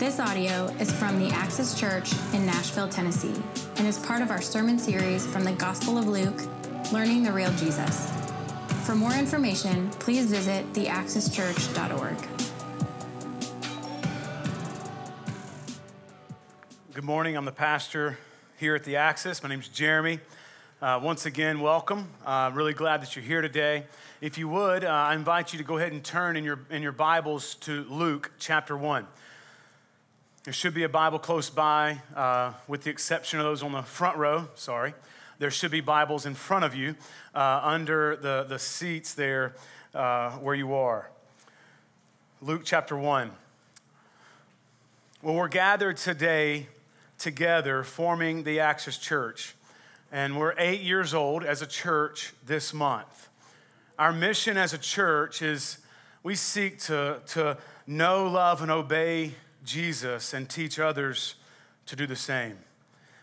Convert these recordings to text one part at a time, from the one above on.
This audio is from the Axis Church in Nashville, Tennessee, and is part of our sermon series from the Gospel of Luke Learning the Real Jesus. For more information, please visit theaxischurch.org. Good morning. I'm the pastor here at the Axis. My name is Jeremy. Uh, once again, welcome. Uh, really glad that you're here today. If you would, uh, I invite you to go ahead and turn in your, in your Bibles to Luke chapter 1. There should be a Bible close by, uh, with the exception of those on the front row. Sorry. There should be Bibles in front of you uh, under the, the seats there uh, where you are. Luke chapter 1. Well, we're gathered today together forming the Axis Church, and we're eight years old as a church this month. Our mission as a church is we seek to, to know, love, and obey Jesus and teach others to do the same.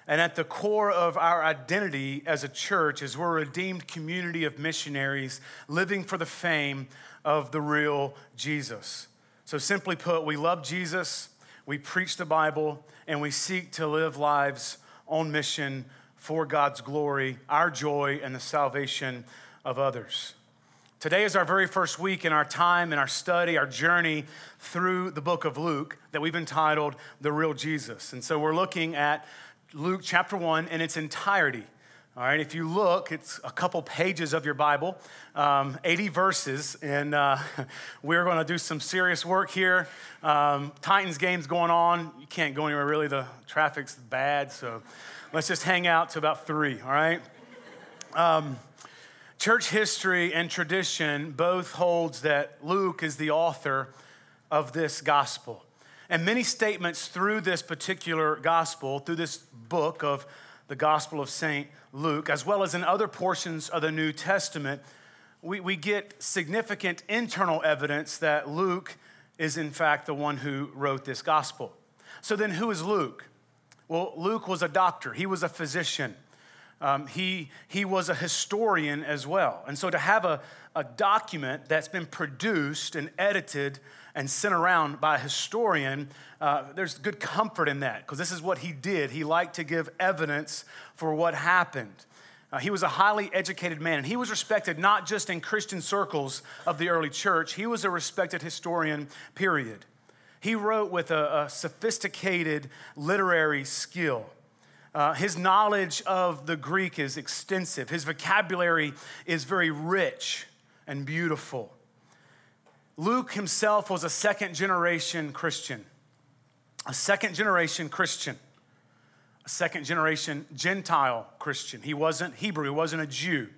And at the core of our identity as a church is we're a redeemed community of missionaries living for the fame of the real Jesus. So, simply put, we love Jesus, we preach the Bible, and we seek to live lives on mission for God's glory, our joy, and the salvation of others. Today is our very first week in our time, in our study, our journey through the book of Luke that we've entitled The Real Jesus. And so we're looking at Luke chapter 1 in its entirety. All right, if you look, it's a couple pages of your Bible, um, 80 verses, and uh, we're going to do some serious work here. Um, Titans game's going on. You can't go anywhere really, the traffic's bad, so let's just hang out to about three, all right? Um, Church history and tradition both holds that Luke is the author of this gospel. And many statements through this particular gospel, through this book of the Gospel of St. Luke, as well as in other portions of the New Testament, we, we get significant internal evidence that Luke is, in fact, the one who wrote this gospel. So then, who is Luke? Well, Luke was a doctor, he was a physician. Um, he, he was a historian as well. And so to have a, a document that's been produced and edited and sent around by a historian, uh, there's good comfort in that because this is what he did. He liked to give evidence for what happened. Uh, he was a highly educated man, and he was respected not just in Christian circles of the early church, he was a respected historian, period. He wrote with a, a sophisticated literary skill. Uh, his knowledge of the Greek is extensive. His vocabulary is very rich and beautiful. Luke himself was a second generation Christian, a second generation Christian, a second generation Gentile Christian. He wasn't Hebrew, he wasn't a Jew.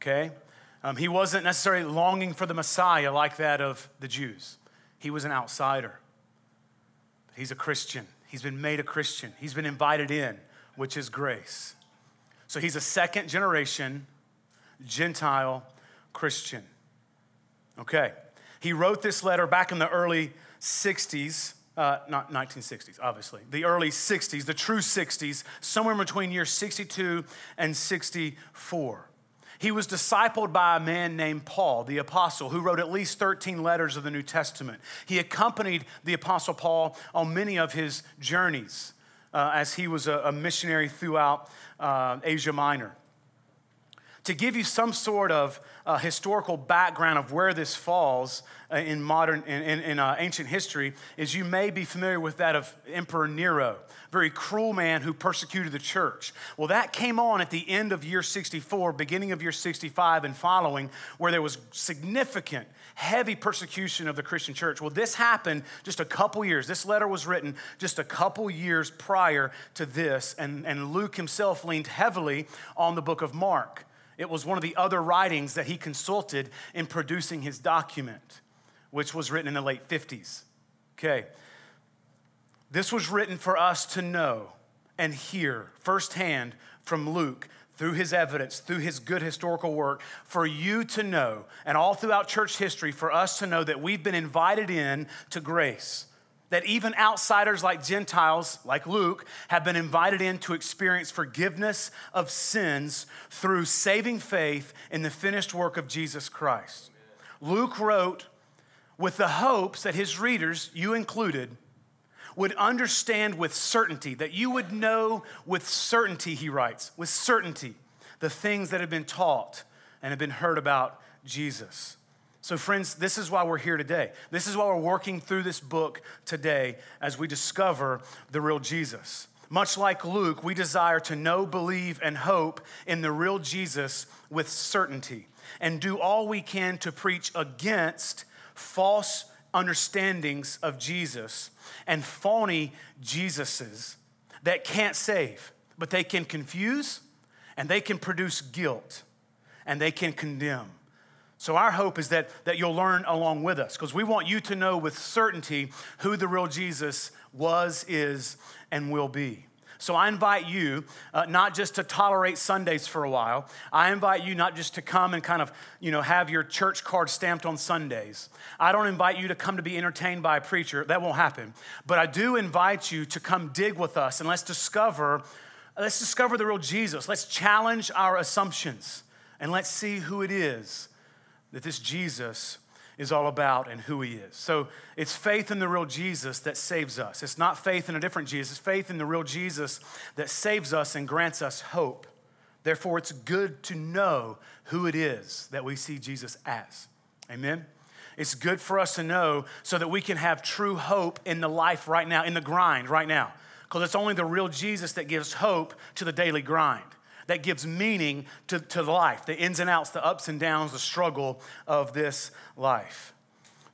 Okay? Um, he wasn't necessarily longing for the Messiah like that of the Jews, he was an outsider. But he's a Christian. He's been made a Christian. He's been invited in, which is grace. So he's a second generation Gentile Christian. Okay. He wrote this letter back in the early 60s, uh, not 1960s, obviously, the early 60s, the true 60s, somewhere between years 62 and 64. He was discipled by a man named Paul, the apostle, who wrote at least 13 letters of the New Testament. He accompanied the apostle Paul on many of his journeys uh, as he was a, a missionary throughout uh, Asia Minor. To give you some sort of uh, historical background of where this falls uh, in modern in, in, in uh, ancient history is you may be familiar with that of Emperor Nero very cruel man who persecuted the church. Well, that came on at the end of year 64, beginning of year 65 and following, where there was significant, heavy persecution of the Christian church. Well, this happened just a couple years. This letter was written just a couple years prior to this, and, and Luke himself leaned heavily on the book of Mark. It was one of the other writings that he consulted in producing his document, which was written in the late 50s. Okay, this was written for us to know and hear firsthand from Luke through his evidence, through his good historical work, for you to know, and all throughout church history, for us to know that we've been invited in to grace. That even outsiders like Gentiles, like Luke, have been invited in to experience forgiveness of sins through saving faith in the finished work of Jesus Christ. Luke wrote with the hopes that his readers, you included, would understand with certainty, that you would know with certainty, he writes, with certainty, the things that have been taught and have been heard about Jesus. So, friends, this is why we're here today. This is why we're working through this book today as we discover the real Jesus. Much like Luke, we desire to know, believe, and hope in the real Jesus with certainty and do all we can to preach against false understandings of Jesus and phony Jesuses that can't save, but they can confuse and they can produce guilt and they can condemn. So, our hope is that, that you'll learn along with us because we want you to know with certainty who the real Jesus was, is, and will be. So I invite you uh, not just to tolerate Sundays for a while. I invite you not just to come and kind of, you know, have your church card stamped on Sundays. I don't invite you to come to be entertained by a preacher. That won't happen. But I do invite you to come dig with us and let's discover let's discover the real Jesus. Let's challenge our assumptions and let's see who it is that this Jesus is all about and who he is. So it's faith in the real Jesus that saves us. It's not faith in a different Jesus, faith in the real Jesus that saves us and grants us hope. Therefore, it's good to know who it is that we see Jesus as. Amen? It's good for us to know so that we can have true hope in the life right now, in the grind right now. Because it's only the real Jesus that gives hope to the daily grind that gives meaning to, to life, the ins and outs, the ups and downs, the struggle of this life.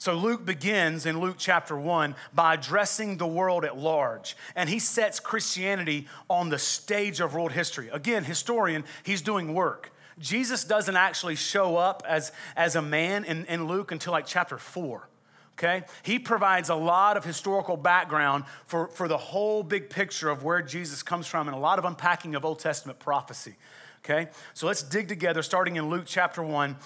So Luke begins in Luke chapter 1 by addressing the world at large. And he sets Christianity on the stage of world history. Again, historian, he's doing work. Jesus doesn't actually show up as, as a man in, in Luke until like chapter 4 okay? He provides a lot of historical background for, for the whole big picture of where Jesus comes from and a lot of unpacking of Old Testament prophecy, okay? So let's dig together, starting in Luke chapter 1,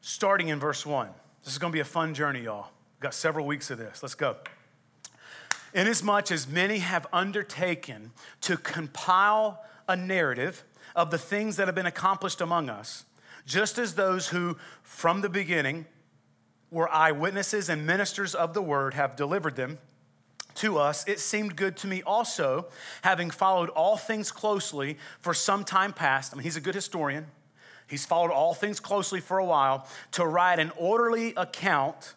starting in verse 1. This is gonna be a fun journey, y'all. We've got several weeks of this. Let's go. Inasmuch as many have undertaken to compile a narrative of the things that have been accomplished among us, just as those who, from the beginning, were eyewitnesses and ministers of the word have delivered them to us, it seemed good to me also, having followed all things closely for some time past. I mean, he's a good historian. He's followed all things closely for a while to write an orderly account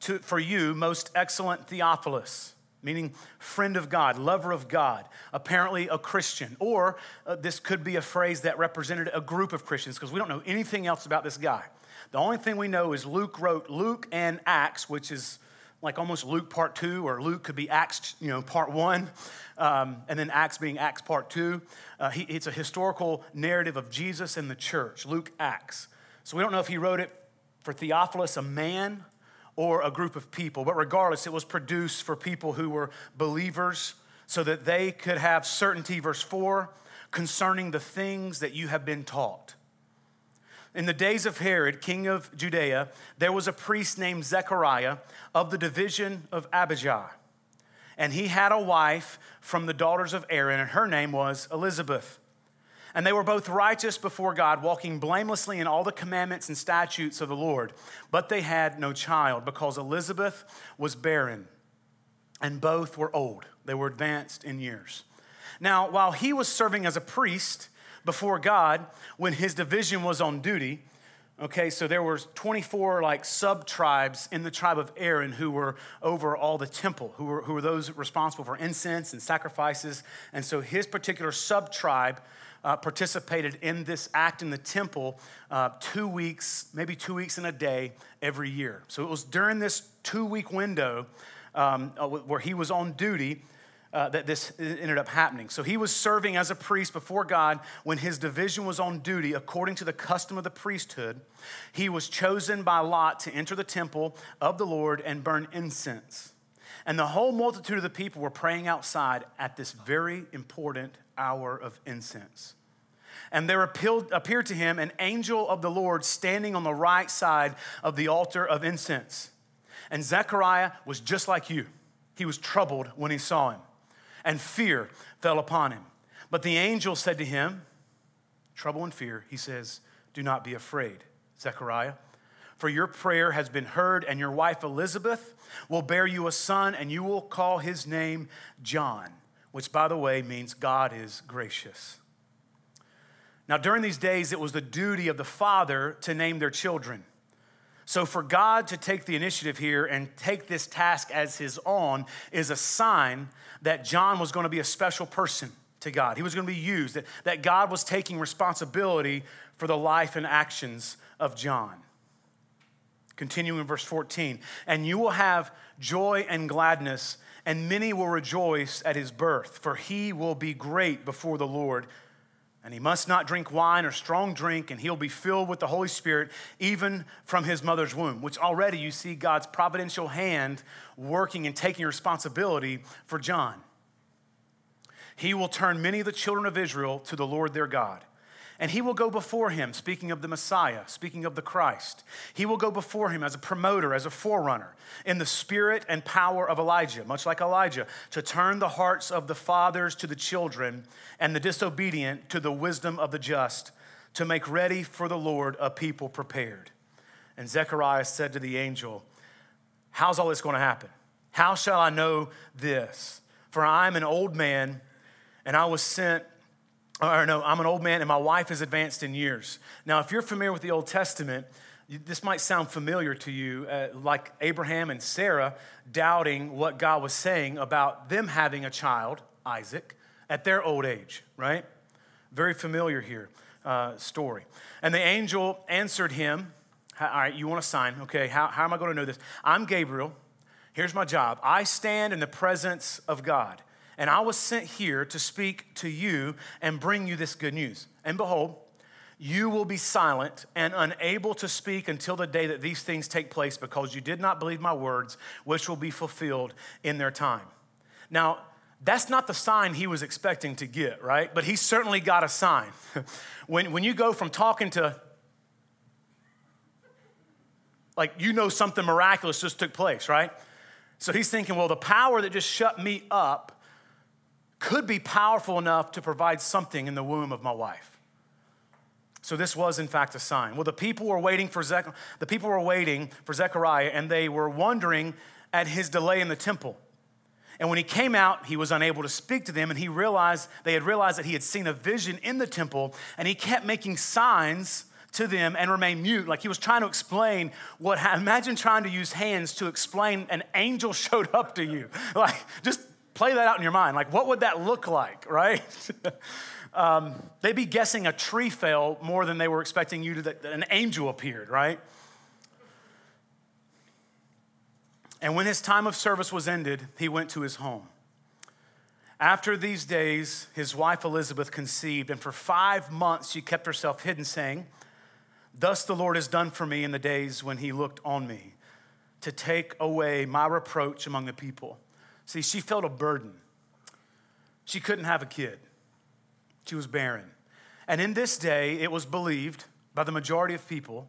to, for you, most excellent Theophilus, meaning friend of God, lover of God, apparently a Christian. Or uh, this could be a phrase that represented a group of Christians because we don't know anything else about this guy. The only thing we know is Luke wrote Luke and Acts, which is like almost Luke part two, or Luke could be Acts, you know, part one, um, and then Acts being Acts part two. Uh, he, it's a historical narrative of Jesus and the church, Luke Acts. So we don't know if he wrote it for Theophilus, a man, or a group of people, but regardless, it was produced for people who were believers so that they could have certainty, verse 4, concerning the things that you have been taught. In the days of Herod, king of Judea, there was a priest named Zechariah of the division of Abijah. And he had a wife from the daughters of Aaron, and her name was Elizabeth. And they were both righteous before God, walking blamelessly in all the commandments and statutes of the Lord. But they had no child because Elizabeth was barren, and both were old. They were advanced in years. Now, while he was serving as a priest, before God when his division was on duty. Okay, so there were 24 like sub tribes in the tribe of Aaron who were over all the temple, who were, who were those responsible for incense and sacrifices. And so his particular sub tribe uh, participated in this act in the temple uh, two weeks, maybe two weeks in a day every year. So it was during this two week window um, uh, where he was on duty uh, that this ended up happening. So he was serving as a priest before God when his division was on duty according to the custom of the priesthood. He was chosen by Lot to enter the temple of the Lord and burn incense. And the whole multitude of the people were praying outside at this very important hour of incense. And there appeared to him an angel of the Lord standing on the right side of the altar of incense. And Zechariah was just like you. He was troubled when he saw him and fear fell upon him. But the angel said to him, Trouble and fear, he says, Do not be afraid, Zechariah, for your prayer has been heard, and your wife Elizabeth will bear you a son, and you will call his name John, which, by the way, means God is gracious. Now, during these days, it was the duty of the father to name their children. So, for God to take the initiative here and take this task as his own is a sign that John was going to be a special person to God. He was going to be used, that, that God was taking responsibility for the life and actions of John. Continuing in verse 14, and you will have joy and gladness, and many will rejoice at his birth, for he will be great before the Lord. And he must not drink wine or strong drink, and he'll be filled with the Holy Spirit even from his mother's womb, which already you see God's providential hand working and taking responsibility for John. He will turn many of the children of Israel to the Lord their God and he will go before him, speaking of the Messiah, speaking of the Christ. He will go before him as a promoter, as a forerunner, in the spirit and power of Elijah, much like Elijah, to turn the hearts of the fathers to the children and the disobedient to the wisdom of the just, to make ready for the Lord a people prepared. And Zechariah said to the angel, How's all this going to happen? How shall I know this? For I am an old man, and I was sent or no, I'm an old man and my wife is advanced in years. Now, if you're familiar with the Old Testament, this might sound familiar to you, uh, like Abraham and Sarah doubting what God was saying about them having a child, Isaac, at their old age, right? Very familiar here uh, story. And the angel answered him, All right, you want a sign? Okay, how, how am I going to know this? I'm Gabriel. Here's my job I stand in the presence of God. And I was sent here to speak to you and bring you this good news. And behold, you will be silent and unable to speak until the day that these things take place because you did not believe my words, which will be fulfilled in their time. Now, that's not the sign he was expecting to get, right? But he certainly got a sign. when, when you go from talking to, like, you know something miraculous just took place, right? So he's thinking, well, the power that just shut me up could be powerful enough to provide something in the womb of my wife. So this was in fact a sign. Well, the people were waiting for the people were waiting for Zechariah, and they were wondering at his delay in the temple. And when he came out, he was unable to speak to them, and he realized they had realized that he had seen a vision in the temple, and he kept making signs to them and remained mute. Like he was trying to explain what. Imagine trying to use hands to explain an angel showed up to you. Like just play that out in your mind. Like, what would that look like, right? um, they'd be guessing a tree fell more than they were expecting you to, that an angel appeared, right? And when his time of service was ended, he went to his home. After these days, his wife Elizabeth conceived, and for five months she kept herself hidden, saying, Thus the Lord has done for me in the days when he looked on me, to take away my reproach among the people. See, she felt a burden. She couldn't have a kid, she was barren. And in this day, it was believed by the majority of people,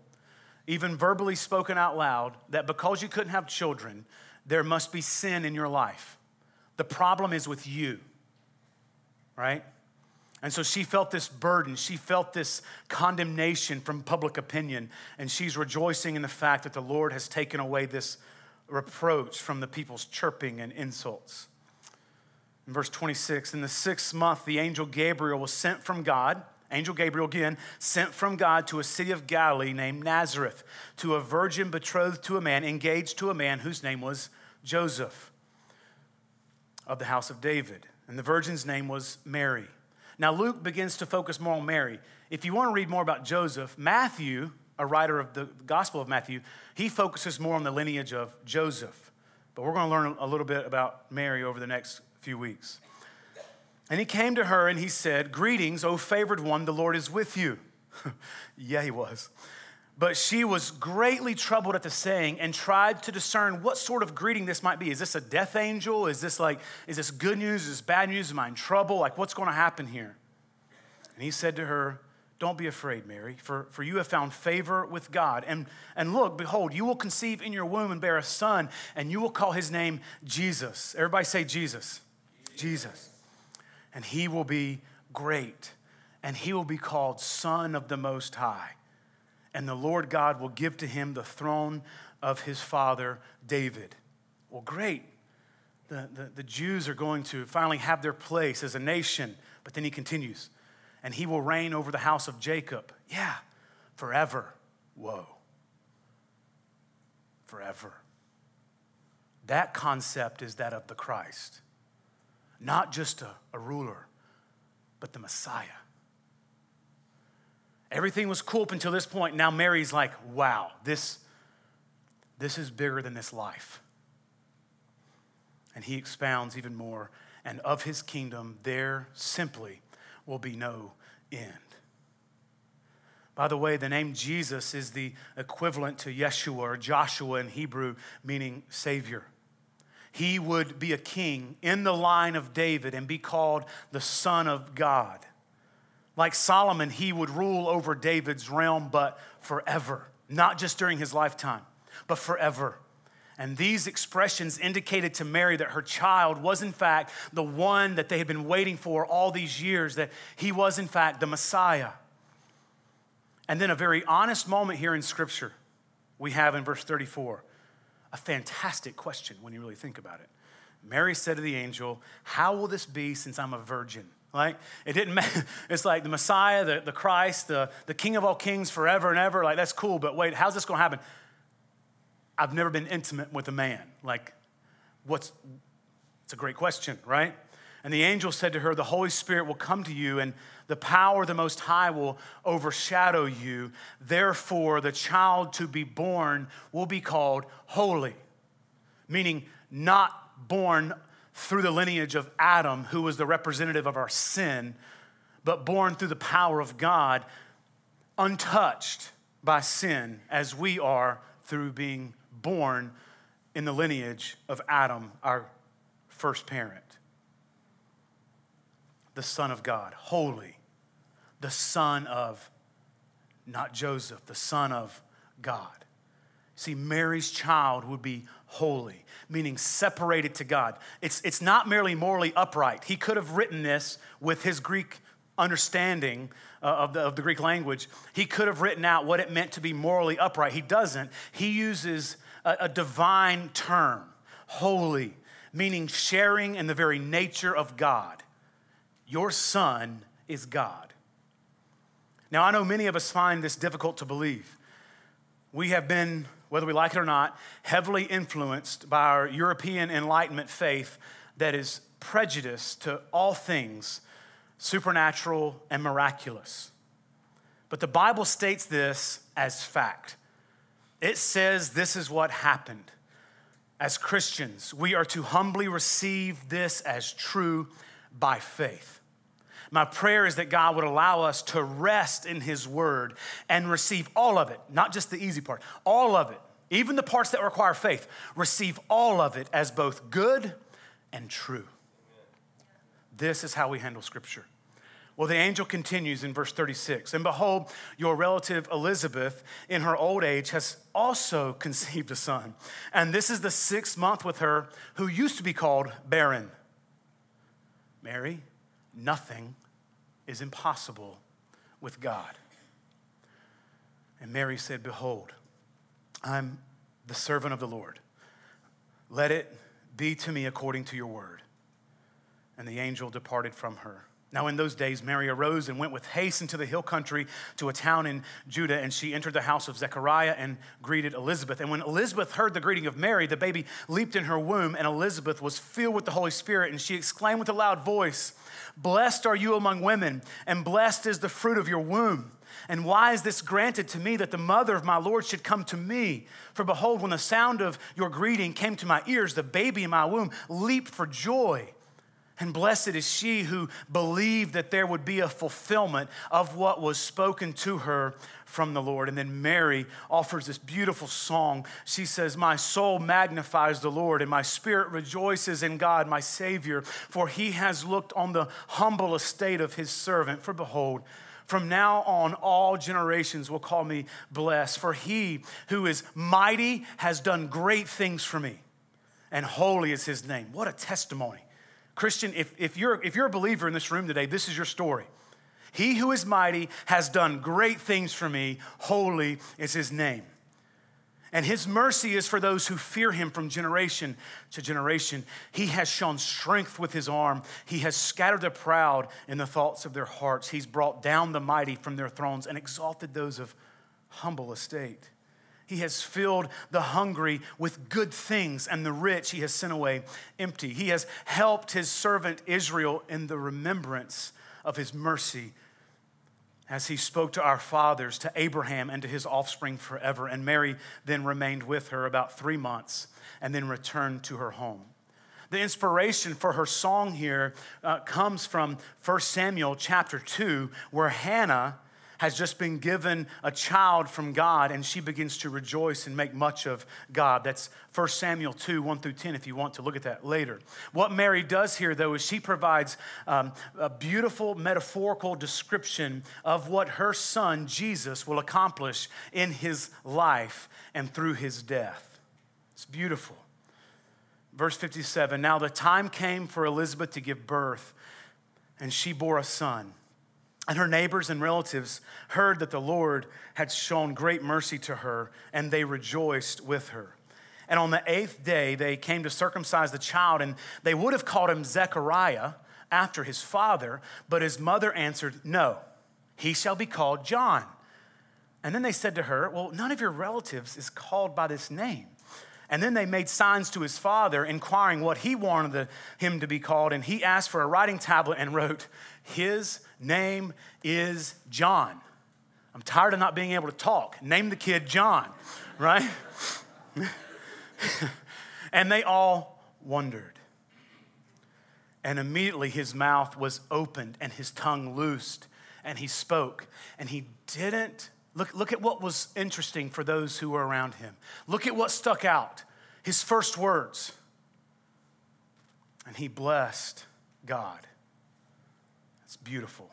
even verbally spoken out loud, that because you couldn't have children, there must be sin in your life. The problem is with you, right? And so she felt this burden. She felt this condemnation from public opinion. And she's rejoicing in the fact that the Lord has taken away this reproach from the people's chirping and insults. In verse 26, in the sixth month, the angel Gabriel was sent from God. Angel Gabriel again, sent from God to a city of Galilee named Nazareth, to a virgin betrothed to a man, engaged to a man whose name was Joseph of the house of David. And the virgin's name was Mary. Now, Luke begins to focus more on Mary. If you want to read more about Joseph, Matthew a writer of the Gospel of Matthew, he focuses more on the lineage of Joseph. But we're going to learn a little bit about Mary over the next few weeks. And he came to her and he said, Greetings, O favored one, the Lord is with you. yeah, he was. But she was greatly troubled at the saying and tried to discern what sort of greeting this might be. Is this a death angel? Is this like, is this good news? Is this bad news? Am I in trouble? Like, what's going to happen here? And he said to her, don't be afraid, Mary, for, for you have found favor with God. And, and look, behold, you will conceive in your womb and bear a son, and you will call his name Jesus. Everybody say Jesus. Jesus. And he will be great, and he will be called Son of the Most High. and the Lord God will give to him the throne of his father David. Well, great. The, the, the, Jews are going to finally have their place as a nation, but then he continues, and he will reign over the house of Jacob. Yeah, forever. Whoa. Forever. That concept is that of the Christ, not just a, a ruler, but the Messiah. Everything was cool up until this point. Now Mary's like, wow, this, this is bigger than this life. And he expounds even more. And of his kingdom, there simply will be no end. By the way, the name Jesus is the equivalent to Yeshua or Joshua in Hebrew, meaning Savior. He would be a king in the line of David and be called the Son of God. Like Solomon, he would rule over David's realm, but forever, not just during his lifetime, but forever. And these expressions indicated to Mary that her child was, in fact, the one that they had been waiting for all these years, that he was, in fact, the Messiah. And then a very honest moment here in Scripture we have in verse 34. A fantastic question when you really think about it. Mary said to the angel, How will this be since I'm a virgin? Like, it didn't matter. It's like the Messiah, the, the Christ, the, the King of all kings forever and ever. Like, that's cool, but wait, how's this going to happen? I've never been intimate with a man. Like, what's, it's a great question, right? And the angel said to her, The Holy Spirit will come to you, and the power of the Most High will overshadow you. Therefore, the child to be born will be called holy, meaning not born through the lineage of Adam, who was the representative of our sin, but born through the power of God, untouched by sin, as we are through being born in the lineage of Adam, our first parent. The Son of God, holy, the Son of not Joseph, the Son of God. See, Mary's child would be holy, meaning separated to God. It's, it's not merely morally upright. He could have written this with his Greek understanding uh, of, the, of the Greek language. He could have written out what it meant to be morally upright. He doesn't. He uses a, a divine term, holy, meaning sharing in the very nature of God. Your son is God. Now, I know many of us find this difficult to believe. We have been whether we like it or not, heavily influenced by our European Enlightenment faith that is prejudiced to all things supernatural and miraculous. But the Bible states this as fact. It says this is what happened. As Christians, we are to humbly receive this as true by faith. My prayer is that God would allow us to rest in His Word and receive all of it, not just the easy part, all of it, even the parts that require faith, receive all of it as both good and true. This is how we handle Scripture. Well, the angel continues in verse 36 And behold, your relative Elizabeth, in her old age, has also conceived a son. And this is the sixth month with her, who used to be called barren. Mary, nothing is impossible with God. And Mary said, Behold, I'm the servant of the Lord. Let it be to me according to your word. And the angel departed from her. Now, in those days, Mary arose and went with haste into the hill country to a town in Judah, and she entered the house of Zechariah and greeted Elizabeth. And when Elizabeth heard the greeting of Mary, the baby leaped in her womb, and Elizabeth was filled with the Holy Spirit, and she exclaimed with a loud voice, Blessed are you among women, and blessed is the fruit of your womb. And why is this granted to me that the mother of my Lord should come to me? For behold, when the sound of your greeting came to my ears, the baby in my womb leaped for joy. And blessed is she who believed that there would be a fulfillment of what was spoken to her from the Lord. And then Mary offers this beautiful song. She says, My soul magnifies the Lord, and my spirit rejoices in God, my Savior, for he has looked on the humble estate of his servant. For behold, from now on, all generations will call me blessed, for he who is mighty has done great things for me, and holy is his name. What a testimony. Christian, if, if, you're, if you're a believer in this room today, this is your story. He who is mighty has done great things for me. Holy is his name. And his mercy is for those who fear him from generation to generation. He has shown strength with his arm. He has scattered the proud in the thoughts of their hearts. He's brought down the mighty from their thrones and exalted those of humble estate. He has filled the hungry with good things, and the rich he has sent away empty. He has helped his servant Israel in the remembrance of his mercy as he spoke to our fathers, to Abraham, and to his offspring forever. And Mary then remained with her about three months and then returned to her home. The inspiration for her song here uh, comes from 1 Samuel chapter 2, where Hannah has just been given a child from God and she begins to rejoice and make much of God. That's 1 Samuel 2, 1 through 10, if you want to look at that later. What Mary does here, though, is she provides um, a beautiful metaphorical description of what her son, Jesus, will accomplish in his life and through his death. It's beautiful. Verse 57 Now the time came for Elizabeth to give birth, and she bore a son. And her neighbors and relatives heard that the Lord had shown great mercy to her, and they rejoiced with her. And on the eighth day, they came to circumcise the child, and they would have called him Zechariah after his father, but his mother answered, No, he shall be called John. And then they said to her, Well, none of your relatives is called by this name. And then they made signs to his father, inquiring what he wanted him to be called. And he asked for a writing tablet and wrote, His name is John. I'm tired of not being able to talk. Name the kid John, right? and they all wondered. And immediately his mouth was opened and his tongue loosed, and he spoke. And he didn't Look, look at what was interesting for those who were around him. Look at what stuck out his first words. And he blessed God. It's beautiful.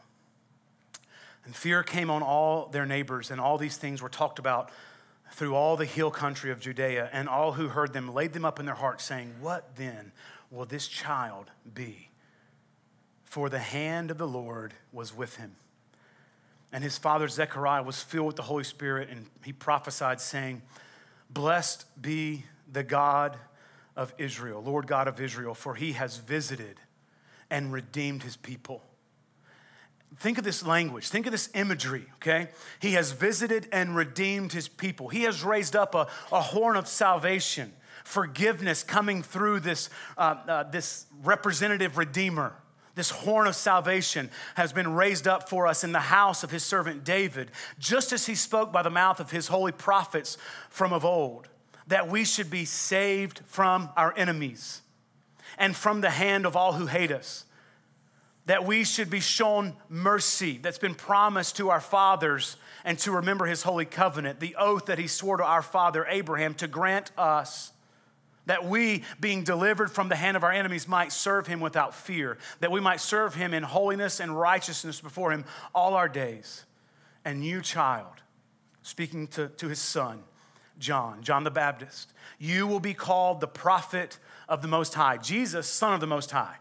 And fear came on all their neighbors, and all these things were talked about through all the hill country of Judea. And all who heard them laid them up in their hearts, saying, What then will this child be? For the hand of the Lord was with him. And his father Zechariah was filled with the Holy Spirit, and he prophesied, saying, Blessed be the God of Israel, Lord God of Israel, for he has visited and redeemed his people. Think of this language, think of this imagery, okay? He has visited and redeemed his people. He has raised up a, a horn of salvation, forgiveness coming through this, uh, uh, this representative redeemer. This horn of salvation has been raised up for us in the house of his servant David, just as he spoke by the mouth of his holy prophets from of old, that we should be saved from our enemies and from the hand of all who hate us, that we should be shown mercy that's been promised to our fathers and to remember his holy covenant, the oath that he swore to our father Abraham to grant us that we, being delivered from the hand of our enemies, might serve him without fear, that we might serve him in holiness and righteousness before him all our days. And you, child, speaking to, to his son, John, John the Baptist, you will be called the prophet of the Most High. Jesus, son of the Most High.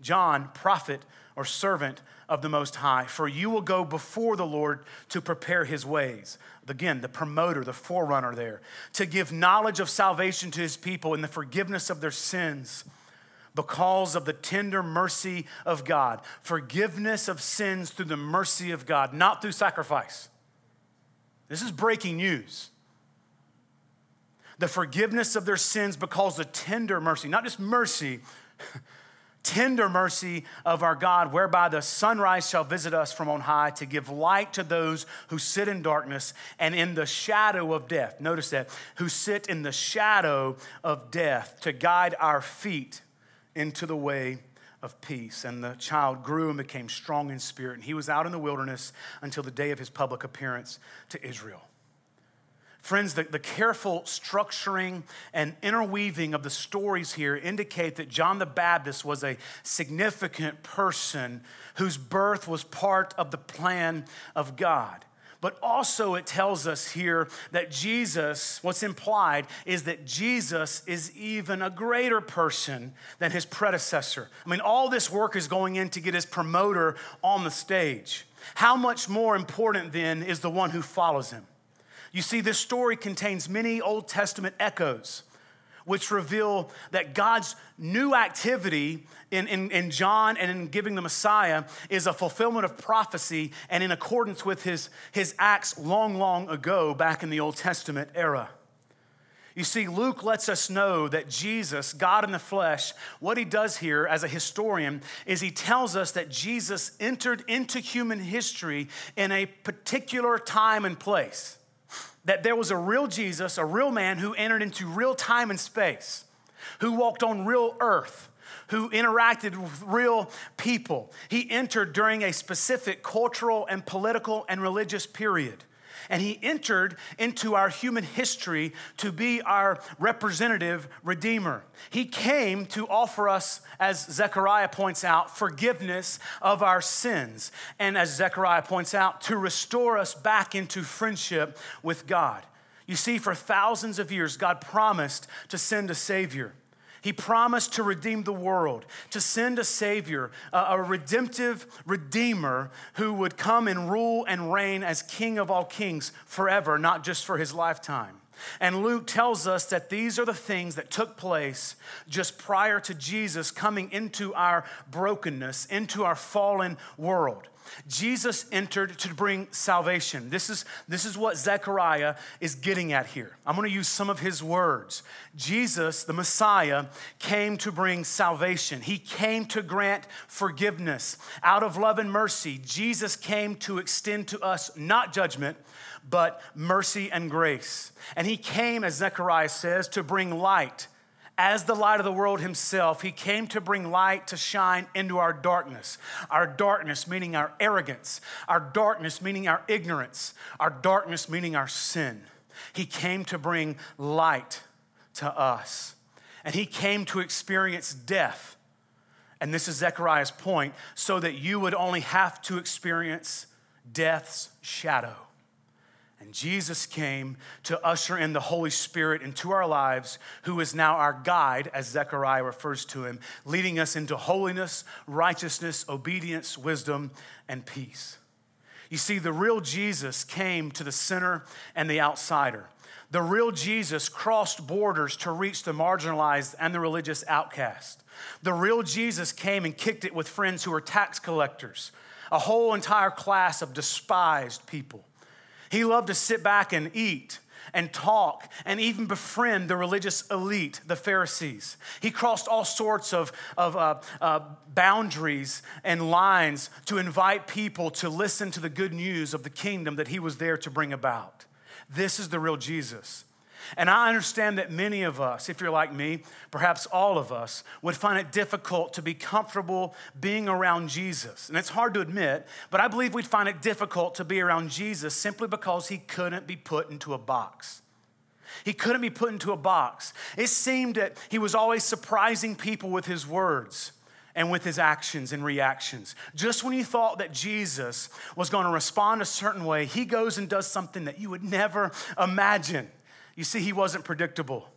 John, prophet or servant of the Most High, for you will go before the Lord to prepare his ways. Again, the promoter, the forerunner there, to give knowledge of salvation to his people and the forgiveness of their sins because of the tender mercy of God. Forgiveness of sins through the mercy of God, not through sacrifice. This is breaking news. The forgiveness of their sins because the tender mercy, not just mercy, tender mercy of our God, whereby the sunrise shall visit us from on high to give light to those who sit in darkness and in the shadow of death. Notice that, who sit in the shadow of death to guide our feet into the way of peace. And the child grew and became strong in spirit, and he was out in the wilderness until the day of his public appearance to Israel. Friends, the, the careful structuring and interweaving of the stories here indicate that John the Baptist was a significant person whose birth was part of the plan of God. but also it tells us here that Jesus, what's implied is that Jesus is even a greater person than his predecessor. I mean, all this work is going in to get his promoter on the stage. How much more important then is the one who follows him? You see, this story contains many Old Testament echoes which reveal that God's new activity in, in, in, John and in giving the Messiah is a fulfillment of prophecy and in accordance with his, his acts long, long ago back in the Old Testament era. You see, Luke lets us know that Jesus, God in the flesh, what he does here as a historian is he tells us that Jesus entered into human history in a particular time and place that there was a real Jesus, a real man who entered into real time and space, who walked on real earth, who interacted with real people. He entered during a specific cultural and political and religious period and he entered into our human history to be our representative redeemer. He came to offer us, as Zechariah points out, forgiveness of our sins. And as Zechariah points out, to restore us back into friendship with God. You see, for thousands of years, God promised to send a Savior. He promised to redeem the world, to send a Savior, a, redemptive Redeemer who would come and rule and reign as King of all kings forever, not just for his lifetime. And Luke tells us that these are the things that took place just prior to Jesus coming into our brokenness, into our fallen world. Jesus entered to bring salvation. This is, this is what Zechariah is getting at here. I'm going to use some of his words. Jesus, the Messiah, came to bring salvation. He came to grant forgiveness. Out of love and mercy, Jesus came to extend to us not judgment, but mercy and grace. And he came, as Zechariah says, to bring light as the light of the world himself, he came to bring light to shine into our darkness. Our darkness, meaning our arrogance, our darkness, meaning our ignorance, our darkness, meaning our sin. He came to bring light to us. And he came to experience death. And this is Zechariah's point, so that you would only have to experience death's shadow. And Jesus came to usher in the Holy Spirit into our lives, who is now our guide, as Zechariah refers to him, leading us into holiness, righteousness, obedience, wisdom, and peace. You see, the real Jesus came to the sinner and the outsider. The real Jesus crossed borders to reach the marginalized and the religious outcast. The real Jesus came and kicked it with friends who were tax collectors, a whole entire class of despised people. He loved to sit back and eat and talk and even befriend the religious elite, the Pharisees. He crossed all sorts of, of uh, uh, boundaries and lines to invite people to listen to the good news of the kingdom that he was there to bring about. This is the real Jesus. And I understand that many of us, if you're like me, perhaps all of us, would find it difficult to be comfortable being around Jesus. And it's hard to admit, but I believe we'd find it difficult to be around Jesus simply because he couldn't be put into a box. He couldn't be put into a box. It seemed that he was always surprising people with his words and with his actions and reactions. Just when you thought that Jesus was going to respond a certain way, he goes and does something that you would never imagine. You see, he wasn't predictable.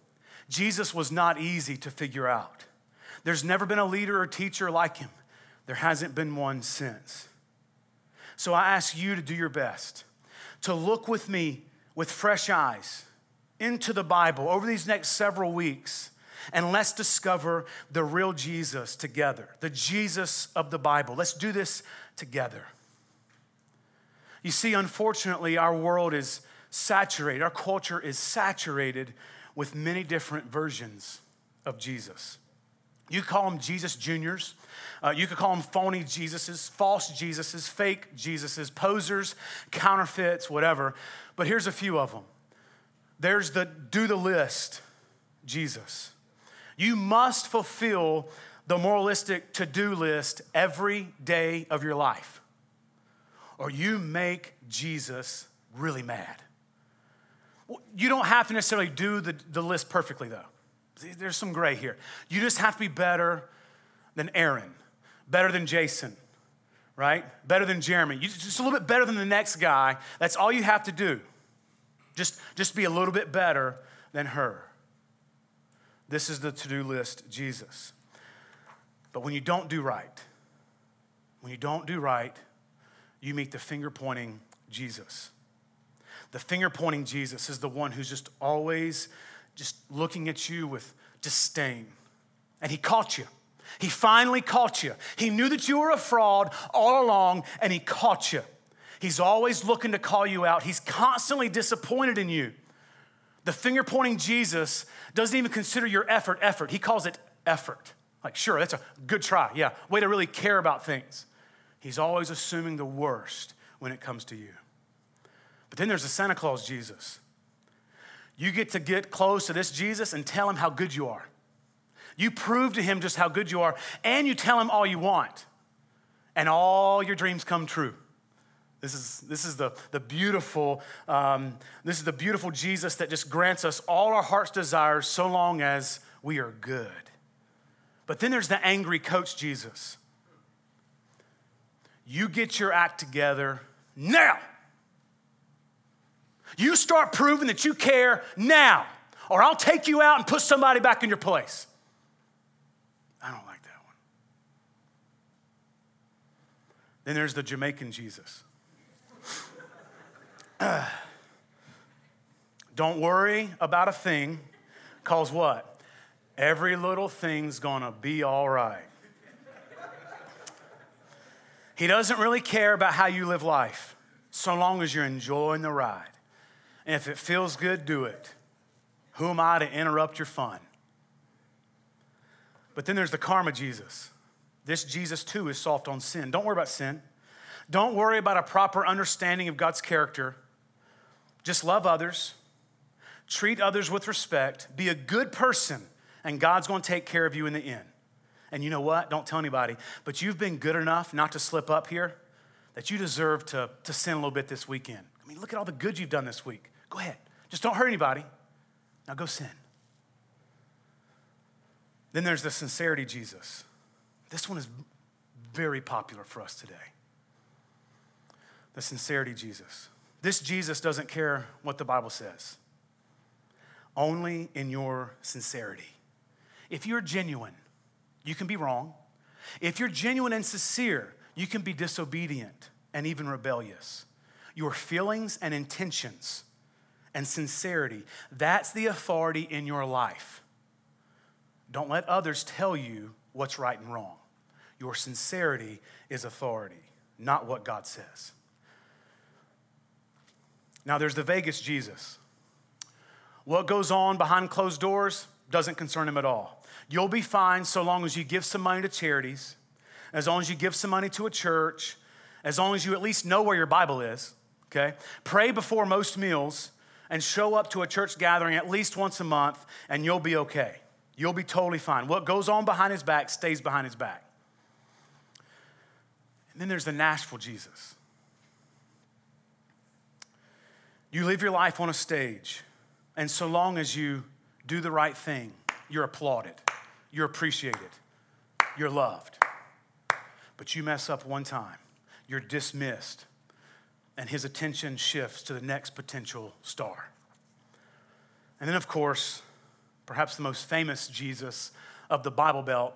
Jesus was not easy to figure out. There's never been a leader or teacher like him. There hasn't been one since. So I ask you to do your best to look with me with fresh eyes into the Bible over these next several weeks and let's discover the real Jesus together, the Jesus of the Bible. Let's do this together. You see, unfortunately, our world is saturated, our culture is saturated with many different versions of Jesus. You call them Jesus Juniors. Uh, you could call them phony Jesuses, false Jesuses, fake Jesuses, posers, counterfeits, whatever. But here's a few of them. There's the do the list Jesus. You must fulfill the moralistic to do list every day of your life, or you make Jesus really mad. You don't have to necessarily do the, the list perfectly, though. There's some gray here. You just have to be better than Aaron, better than Jason, right? Better than Jeremy. You just a little bit better than the next guy. That's all you have to do. Just, just be a little bit better than her. This is the to do list, Jesus. But when you don't do right, when you don't do right, you meet the finger pointing Jesus. The finger pointing Jesus is the one who's just always just looking at you with disdain. And he caught you. He finally caught you. He knew that you were a fraud all along, and he caught you. He's always looking to call you out. He's constantly disappointed in you. The finger pointing Jesus doesn't even consider your effort effort. He calls it effort. Like, sure, that's a good try. Yeah, way to really care about things. He's always assuming the worst when it comes to you. But then there's the Santa Claus Jesus. You get to get close to this Jesus and tell him how good you are. You prove to him just how good you are, and you tell him all you want, and all your dreams come true. This is, this is the, the beautiful, um, this is the beautiful Jesus that just grants us all our heart's desires so long as we are good. But then there's the angry coach Jesus. You get your act together now. You start proving that you care now, or I'll take you out and put somebody back in your place. I don't like that one. Then there's the Jamaican Jesus. don't worry about a thing, cause what? Every little thing's gonna be all right. He doesn't really care about how you live life, so long as you're enjoying the ride. And if it feels good, do it. Who am I to interrupt your fun? But then there's the karma Jesus. This Jesus, too, is soft on sin. Don't worry about sin. Don't worry about a proper understanding of God's character. Just love others, treat others with respect, be a good person, and God's to take care of you in the end. And you know what? Don't tell anybody, but you've been good enough not to slip up here that you deserve to, to sin a little bit this weekend. I mean, look at all the good you've done this week. Go ahead. Just don't hurt anybody. Now go sin. Then there's the sincerity Jesus. This one is very popular for us today. The sincerity Jesus. This Jesus doesn't care what the Bible says, only in your sincerity. If you're genuine, you can be wrong. If you're genuine and sincere, you can be disobedient and even rebellious. Your feelings and intentions and sincerity, that's the authority in your life. Don't let others tell you what's right and wrong. Your sincerity is authority, not what God says. Now, there's the Vegas Jesus. What goes on behind closed doors doesn't concern him at all. You'll be fine so long as you give some money to charities, as long as you give some money to a church, as long as you at least know where your Bible is, okay? Pray before most meals and show up to a church gathering at least once a month, and you'll be okay. You'll be totally fine. What goes on behind his back stays behind his back. And then there's the Nashville Jesus. You live your life on a stage, and so long as you do the right thing, you're applauded, you're appreciated, you're loved. But you mess up one time, you're dismissed, and his attention shifts to the next potential star. And then, of course, perhaps the most famous Jesus of the Bible Belt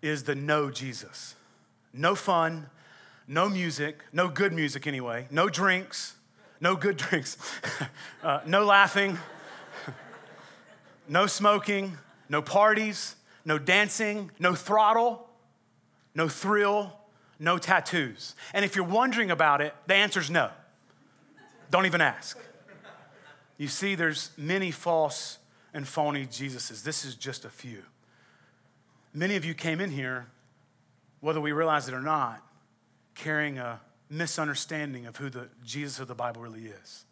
is the no Jesus. No fun, no music, no good music anyway, no drinks, no good drinks, uh, no laughing, no smoking, no parties, no dancing, no throttle, no thrill, no tattoos. And if you're wondering about it, the answer is no. Don't even ask. You see, there's many false and phony Jesuses. This is just a few. Many of you came in here, whether we realize it or not, carrying a misunderstanding of who the Jesus of the Bible really is.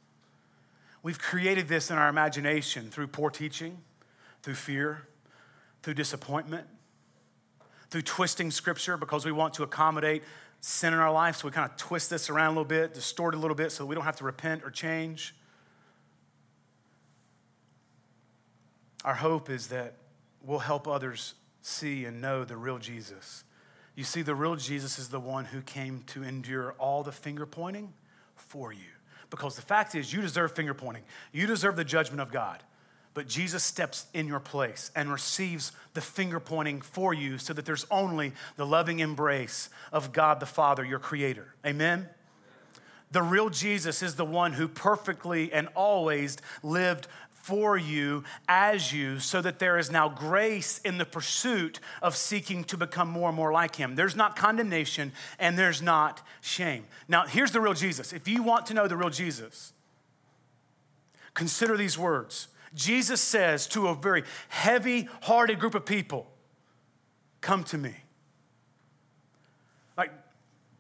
We've created this in our imagination through poor teaching, through fear, through disappointment, through twisting scripture because we want to accommodate sin in our life. So we kind of twist this around a little bit, distort it a little bit so we don't have to repent or change. Our hope is that we'll help others see and know the real Jesus. You see, the real Jesus is the one who came to endure all the finger pointing for you. Because the fact is, you deserve finger pointing, you deserve the judgment of God. But Jesus steps in your place and receives the finger pointing for you so that there's only the loving embrace of God the Father, your creator. Amen? The real Jesus is the one who perfectly and always lived for you as you so that there is now grace in the pursuit of seeking to become more and more like him. There's not condemnation and there's not shame. Now, here's the real Jesus. If you want to know the real Jesus, consider these words. Jesus says to a very heavy hearted group of people, Come to me. Like,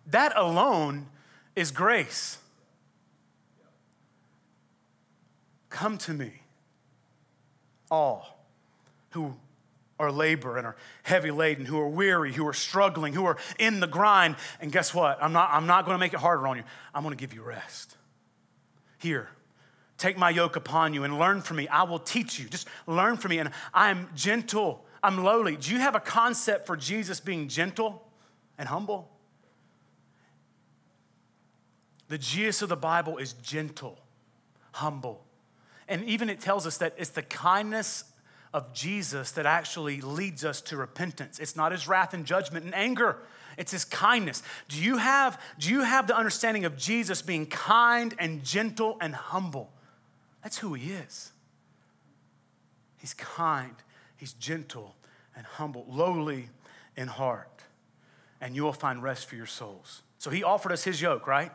that alone is grace. Come to me, all who are labor and are heavy laden, who are weary, who are struggling, who are in the grind. And guess what? I'm not, I'm not going to make it harder on you. I'm going to give you rest. Here, take my yoke upon you and learn from me. I will teach you. Just learn from me. And I'm gentle, I'm lowly. Do you have a concept for Jesus being gentle and humble? The Jesus of the Bible is gentle, humble. And even it tells us that it's the kindness of Jesus that actually leads us to repentance. It's not his wrath and judgment and anger. It's his kindness. Do you have, do you have the understanding of Jesus being kind and gentle and humble? That's who he is. He's kind, he's gentle and humble, lowly in heart, and you will find rest for your souls. So he offered us his yoke, right?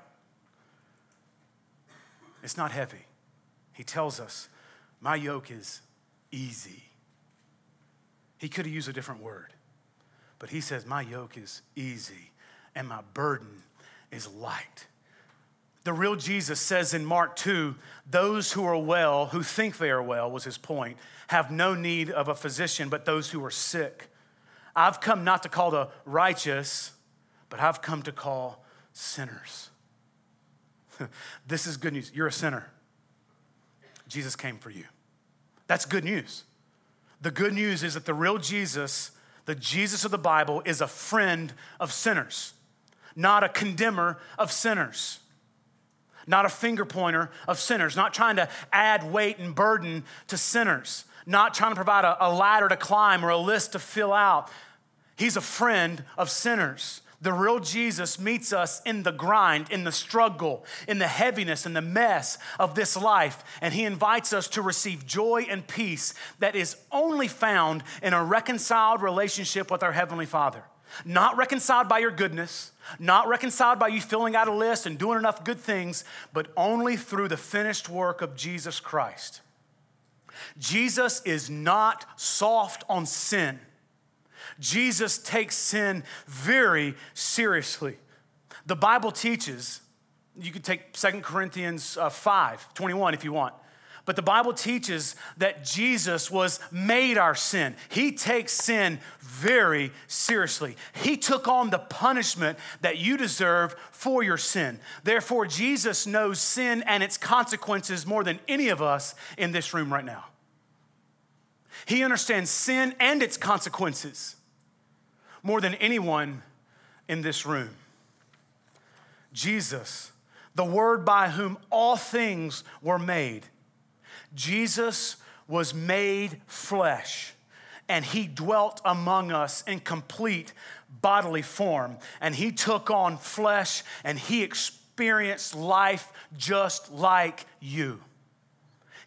It's not heavy. He tells us, My yoke is easy. He could have used a different word, but he says, My yoke is easy and my burden is light. The real Jesus says in Mark 2 those who are well, who think they are well, was his point, have no need of a physician, but those who are sick. I've come not to call the righteous, but I've come to call sinners. this is good news. You're a sinner. Jesus came for you. That's good news. The good news is that the real Jesus, the Jesus of the Bible, is a friend of sinners, not a condemner of sinners, not a finger pointer of sinners, not trying to add weight and burden to sinners, not trying to provide a, a ladder to climb or a list to fill out. He's a friend of sinners. The real Jesus meets us in the grind, in the struggle, in the heaviness, in the mess of this life. And he invites us to receive joy and peace that is only found in a reconciled relationship with our Heavenly Father. Not reconciled by your goodness, not reconciled by you filling out a list and doing enough good things, but only through the finished work of Jesus Christ. Jesus is not soft on sin. Jesus takes sin very seriously. The Bible teaches, you could take Second Corinthians uh, 5 21 if you want. But the Bible teaches that Jesus was made our sin. He takes sin very seriously. He took on the punishment that you deserve for your sin. Therefore, Jesus knows sin and its consequences more than any of us in this room right now. He understands sin and its consequences more than anyone in this room. Jesus, the Word by whom all things were made. Jesus was made flesh and he dwelt among us in complete bodily form. And he took on flesh and he experienced life just like you.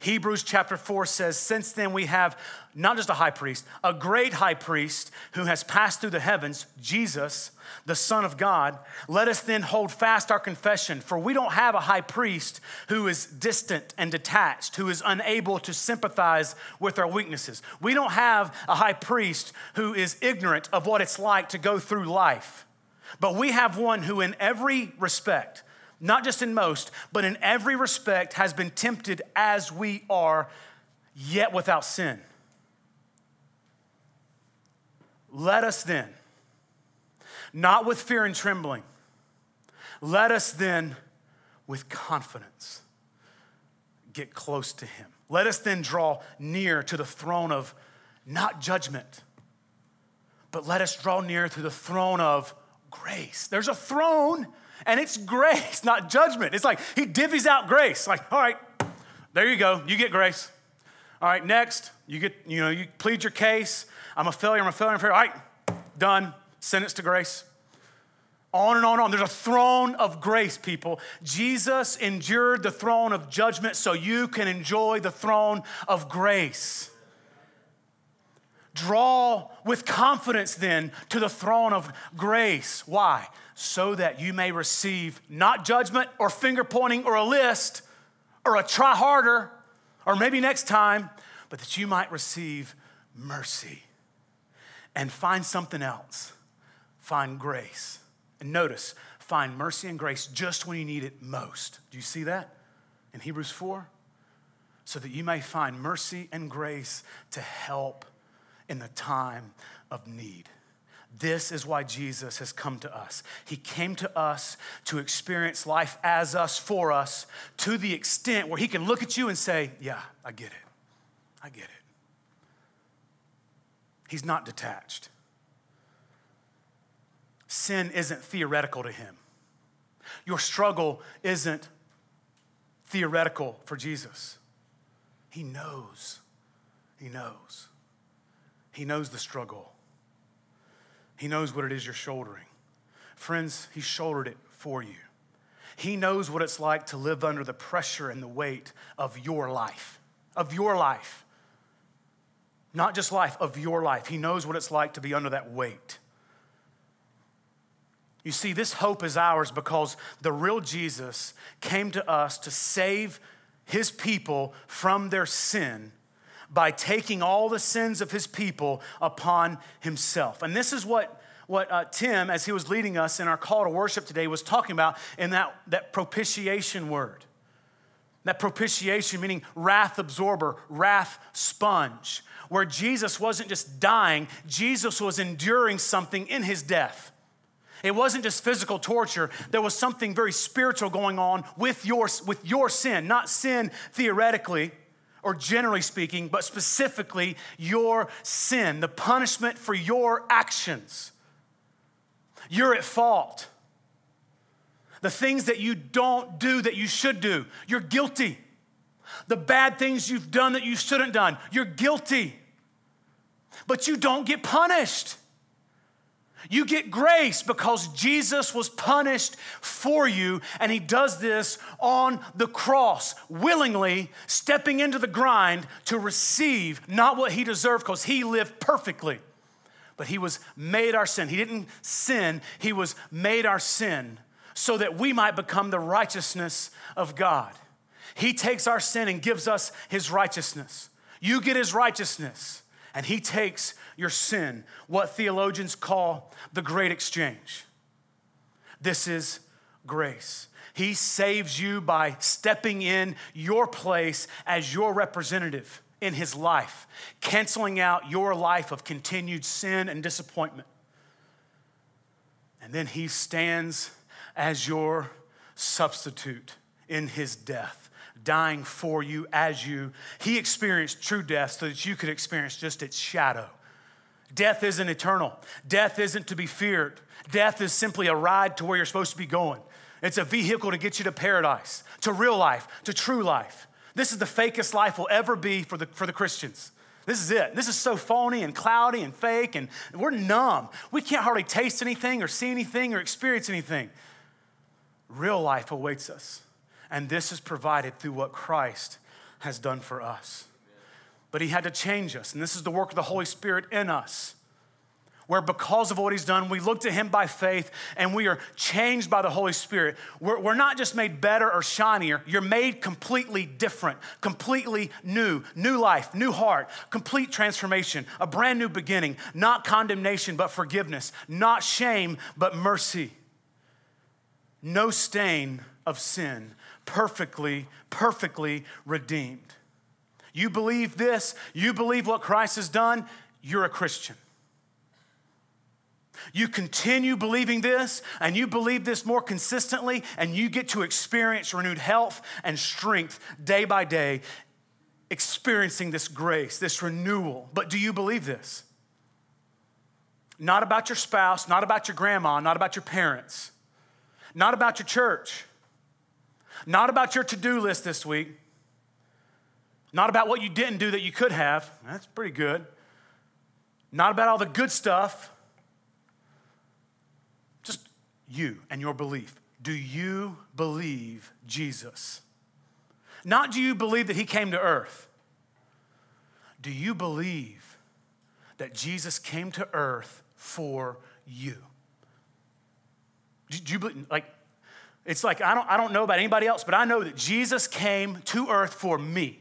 Hebrews chapter 4 says, Since then we have not just a high priest, a great high priest who has passed through the heavens, Jesus, the Son of God. Let us then hold fast our confession, for we don't have a high priest who is distant and detached, who is unable to sympathize with our weaknesses. We don't have a high priest who is ignorant of what it's like to go through life. But we have one who, in every respect, not just in most, but in every respect, has been tempted as we are, yet without sin. Let us then, not with fear and trembling, let us then, with confidence, get close to Him. Let us then draw near to the throne of not judgment, but let us draw near to the throne of grace. There's a throne and it's grace, not judgment. It's like he divvies out grace. Like, all right, there you go, you get grace. All right, next, you get, you know, you plead your case. I'm a failure, I'm a failure, I'm a failure. All right, done. Sentence to grace. On and on and on. There's a throne of grace, people. Jesus endured the throne of judgment so you can enjoy the throne of grace. Draw with confidence then to the throne of grace. Why? So that you may receive not judgment or finger pointing or a list or a try harder or maybe next time, but that you might receive mercy and find something else. Find grace. And notice, find mercy and grace just when you need it most. Do you see that in Hebrews 4? So that you may find mercy and grace to help in the time of need. This is why Jesus has come to us. He came to us to experience life as us, for us, to the extent where He can look at you and say, Yeah, I get it. I get it. He's not detached. Sin isn't theoretical to Him. Your struggle isn't theoretical for Jesus. He knows. He knows. He knows the struggle. He knows what it is you're shouldering. Friends, He shouldered it for you. He knows what it's like to live under the pressure and the weight of your life, of your life. Not just life, of your life. He knows what it's like to be under that weight. You see, this hope is ours because the real Jesus came to us to save his people from their sin by taking all the sins of his people upon himself. And this is what, what uh, Tim, as he was leading us in our call to worship today, was talking about in that, that propitiation word. That propitiation, meaning wrath absorber, wrath sponge, where Jesus wasn't just dying, Jesus was enduring something in his death. It wasn't just physical torture. There was something very spiritual going on with your, with your sin, not sin theoretically, or generally speaking, but specifically your sin, the punishment for your actions. You're at fault. The things that you don't do that you should do, you're guilty. The bad things you've done that you shouldn't done, you're guilty. But you don't get punished. You get grace because Jesus was punished for you, and he does this on the cross, willingly stepping into the grind to receive not what he deserved because he lived perfectly, but he was made our sin. He didn't sin, he was made our sin so that we might become the righteousness of God. He takes our sin and gives us his righteousness. You get his righteousness, and he takes your sin, what theologians call the great exchange. This is grace. He saves you by stepping in your place as your representative in his life, canceling out your life of continued sin and disappointment. And then he stands as your substitute in his death, dying for you as you. He experienced true death so that you could experience just its shadow. Death isn't eternal. Death isn't to be feared. Death is simply a ride to where you're supposed to be going. It's a vehicle to get you to paradise, to real life, to true life. This is the fakest life will ever be for the, for the Christians. This is it. This is so phony and cloudy and fake, and we're numb. We can't hardly taste anything or see anything or experience anything. Real life awaits us, and this is provided through what Christ has done for us. But he had to change us. And this is the work of the Holy Spirit in us, where because of what he's done, we look to him by faith and we are changed by the Holy Spirit. We're, we're not just made better or shinier, you're made completely different, completely new, new life, new heart, complete transformation, a brand new beginning, not condemnation, but forgiveness, not shame, but mercy. No stain of sin, perfectly, perfectly redeemed. You believe this, you believe what Christ has done, you're a Christian. You continue believing this and you believe this more consistently, and you get to experience renewed health and strength day by day, experiencing this grace, this renewal. But do you believe this? not about your spouse, not about your grandma, not about your parents, not about your church, not about your to do list this week, not about what you didn't do that you could have. That's pretty good. Not about all the good stuff. Just you and your belief. Do you believe Jesus? Not do you believe that he came to earth? Do you believe that Jesus came to earth for you? Do you believe, like, it's like, I don't, I don't know about anybody else, but I know that Jesus came to earth for me.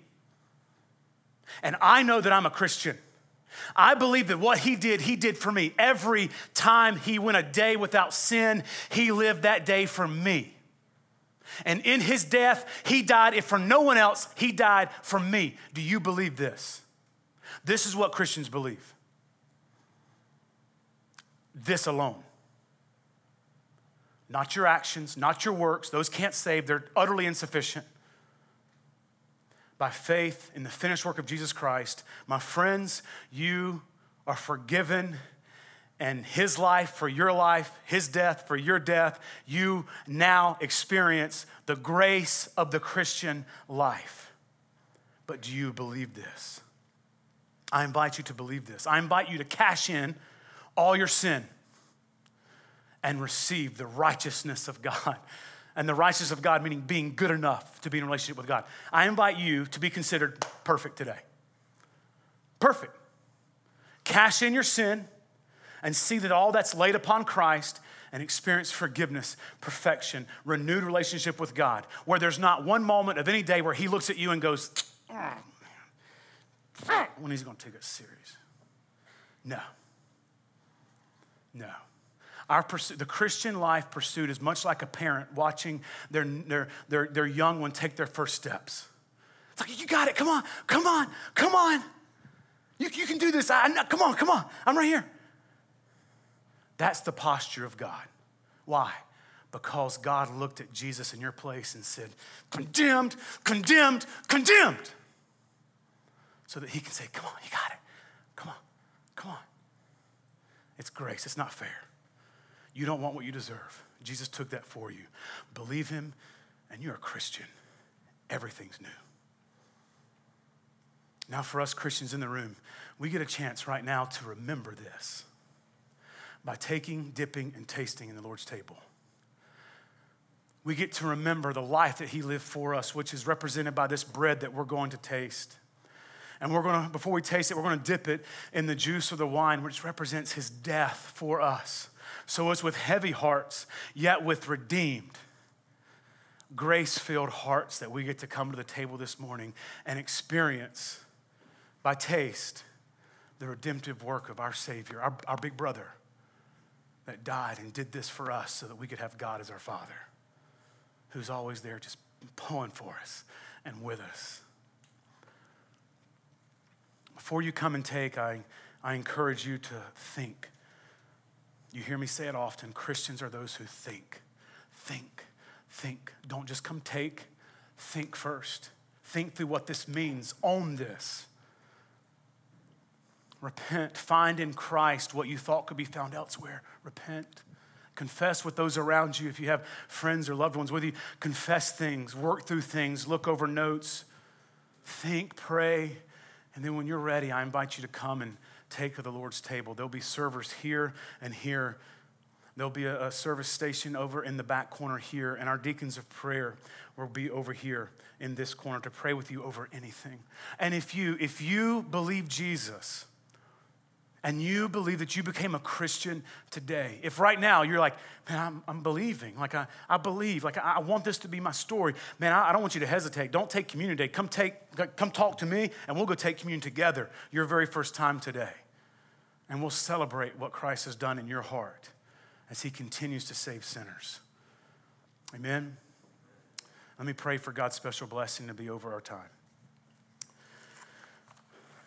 And I know that I'm a Christian. I believe that what he did, he did for me. Every time he went a day without sin, he lived that day for me. And in his death, he died. If for no one else, he died for me. Do you believe this? This is what Christians believe. This alone. Not your actions, not your works. Those can't save, they're utterly insufficient by faith in the finished work of Jesus Christ, my friends, you are forgiven. And his life for your life, his death for your death, you now experience the grace of the Christian life. But do you believe this? I invite you to believe this. I invite you to cash in all your sin and receive the righteousness of God and the righteousness of God, meaning being good enough to be in relationship with God. I invite you to be considered perfect today. Perfect. Cash in your sin and see that all that's laid upon Christ and experience forgiveness, perfection, renewed relationship with God, where there's not one moment of any day where He looks at you and goes, oh, when He's gonna take us serious. No. No. Our pursuit, the Christian life pursuit is much like a parent watching their, their, their, their young one take their first steps. It's like, you got it, come on, come on, come on. You, you can do this. I, come on, come on, I'm right here. That's the posture of God. Why? Because God looked at Jesus in your place and said, condemned, condemned, condemned. So that he can say, come on, you got it. Come on, come on. It's grace, it's not fair. You don't want what you deserve. Jesus took that for you. Believe him, and you're a Christian. Everything's new. Now, for us Christians in the room, we get a chance right now to remember this by taking, dipping, and tasting in the Lord's table. We get to remember the life that He lived for us, which is represented by this bread that we're going to taste. And we're going to, before we taste it, we're going to dip it in the juice or the wine, which represents His death for us. So it's with heavy hearts, yet with redeemed, grace filled hearts that we get to come to the table this morning and experience by taste the redemptive work of our Savior, our, our big brother that died and did this for us so that we could have God as our Father, who's always there just pulling for us and with us. Before you come and take, I, I encourage you to think you hear me say it often Christians are those who think. Think, think. Don't just come take, think first. Think through what this means. Own this. Repent. Find in Christ what you thought could be found elsewhere. Repent. Confess with those around you. If you have friends or loved ones with you, confess things, work through things, look over notes, think, pray. And then when you're ready, I invite you to come and take of the Lord's table. There'll be servers here and here. There'll be a, a, service station over in the back corner here, and our deacons of prayer will be over here in this corner to pray with you over anything. And if you if you believe Jesus, and you believe that you became a Christian today, if right now you're like, man, I'm, I'm believing, like I, I believe, like I, I want this to be my story, man, I, I, don't want you to hesitate. Don't take communion day. Come take, come talk to me, and we'll go take communion together your very first time today. And we'll celebrate what Christ has done in your heart as he continues to save sinners. Amen. Let me pray for God's special blessing to be over our time.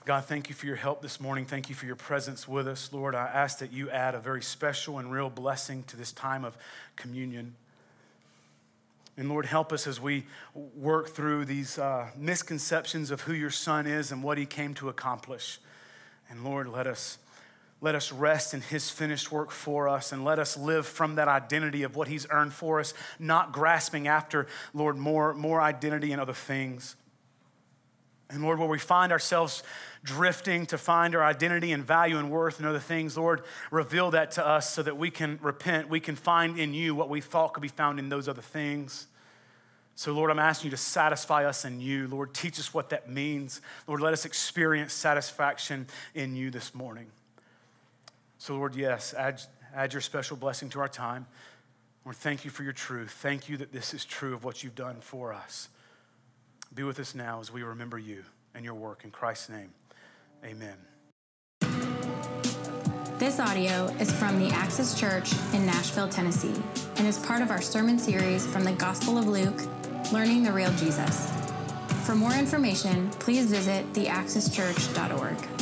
God, thank you for your help this morning. Thank you for your presence with us. Lord, I ask that you add a very special and real blessing to this time of communion. And Lord, help us as we work through these uh, misconceptions of who your son is and what he came to accomplish. And Lord, let us let us rest in his finished work for us and let us live from that identity of what he's earned for us, not grasping after, Lord, more, more identity and other things. And Lord, where we find ourselves drifting to find our identity and value and worth and other things, Lord, reveal that to us so that we can repent. We can find in you what we thought could be found in those other things. So, Lord, I'm asking you to satisfy us in you. Lord, teach us what that means. Lord, let us experience satisfaction in you this morning. So, Lord, yes, add, add your special blessing to our time. Lord, thank you for your truth. Thank you that this is true of what you've done for us. Be with us now as we remember you and your work. In Christ's name, amen. This audio is from the Axis Church in Nashville, Tennessee, and is part of our sermon series from the Gospel of Luke Learning the Real Jesus. For more information, please visit theaxischurch.org.